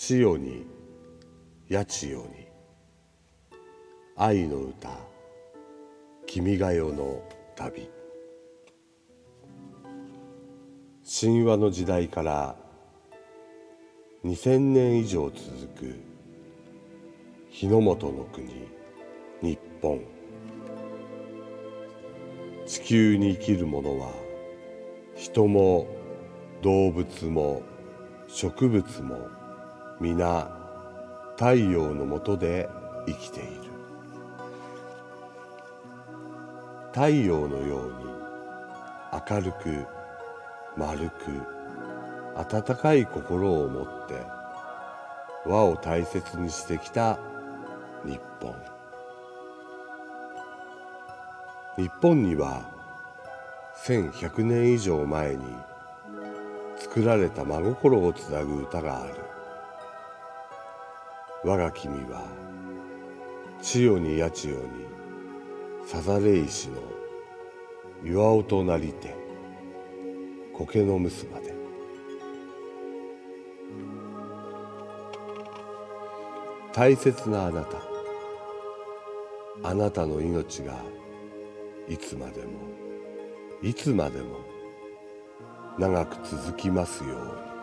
千代に八千代に愛の歌君が代の旅。神話の時代から2000年以上続く日の本の国日本。地球に生きる者は人も動物も植物も皆太陽の下で生きている。太陽のように明るく丸く温かい心を持って和を大切にしてきた日本。日本には1100年以上前に作られた真心をつなぐ歌がある。我が君は千代に八千代にさざれ石の岩尾となりて苔のむすまで。大切なあなたあなたの命がいつまでもいつまでも長く続きますように。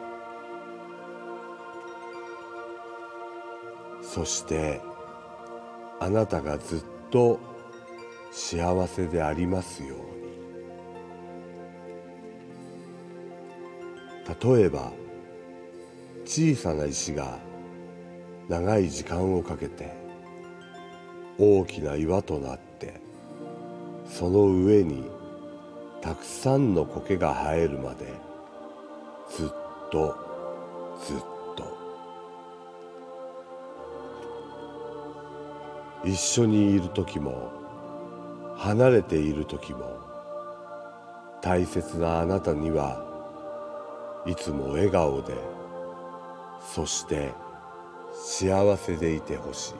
そしてあなたがずっと幸せでありますように。例えば小さな石が長い時間をかけて大きな岩となってその上にたくさんの苔が生えるまでずっとずっと一緒にいる時も離れている時も大切なあなたにはいつも笑顔でそして幸せでいてほしい。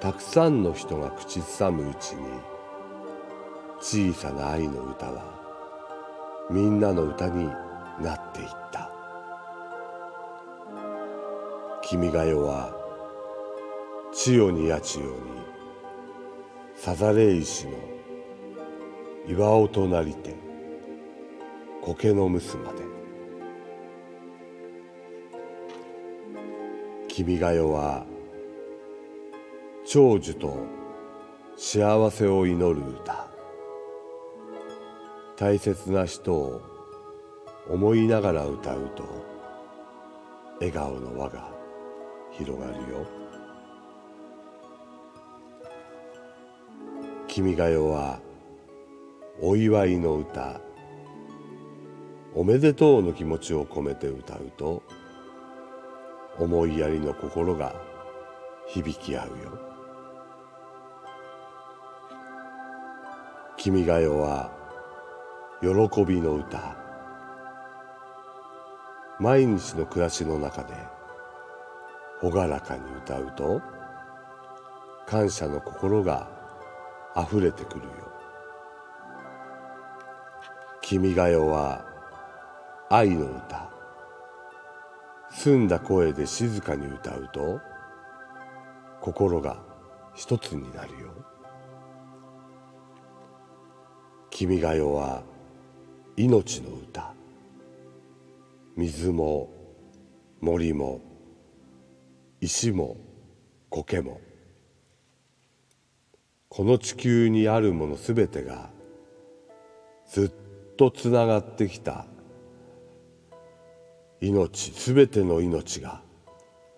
たくさんの人が口ずさむうちに小さな愛の歌はみんなの歌になっていった。君が代は千代に八千代にさざれ石の岩尾となりて苔のむすまで。君が代は長寿と幸せを祈る歌。大切な人を思いながら歌うと笑顔の輪が広がるよ。君が代はお祝いの歌。おめでとうの気持ちを込めて歌うと思いやりの心が響き合うよ。君が代は喜びの歌。毎日の暮らしの中で朗らかに歌うと感謝の心があふれてくるよ。君が代は愛の歌。澄んだ声で静かに歌うと心が一つになるよ。君が代は命の歌。水も森も石も苔も。この地球にあるものすべてがずっとつながってきた。命すべての命が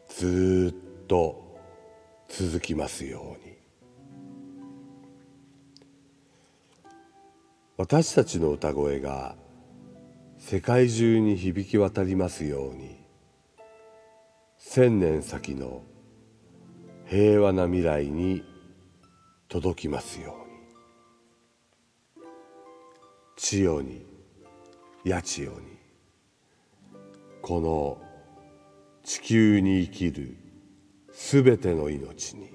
ずっと続きますように。私たちの歌声が世界中に響き渡りますように。千年先の平和な未来に届きますように。千代に八千代に。この地球に生きるすべての命に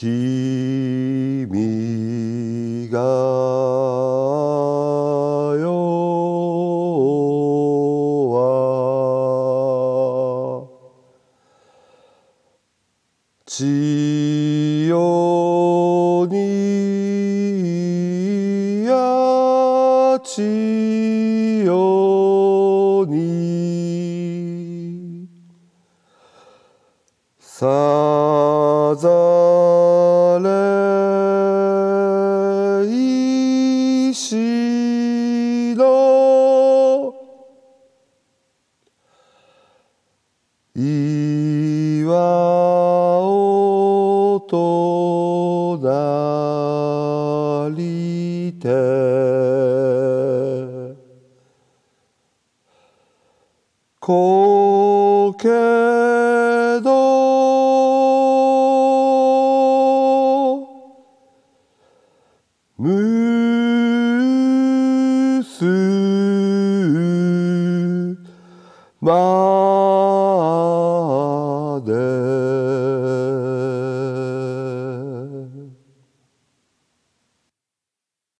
君が世は千代に岩を隣て。こけどむすま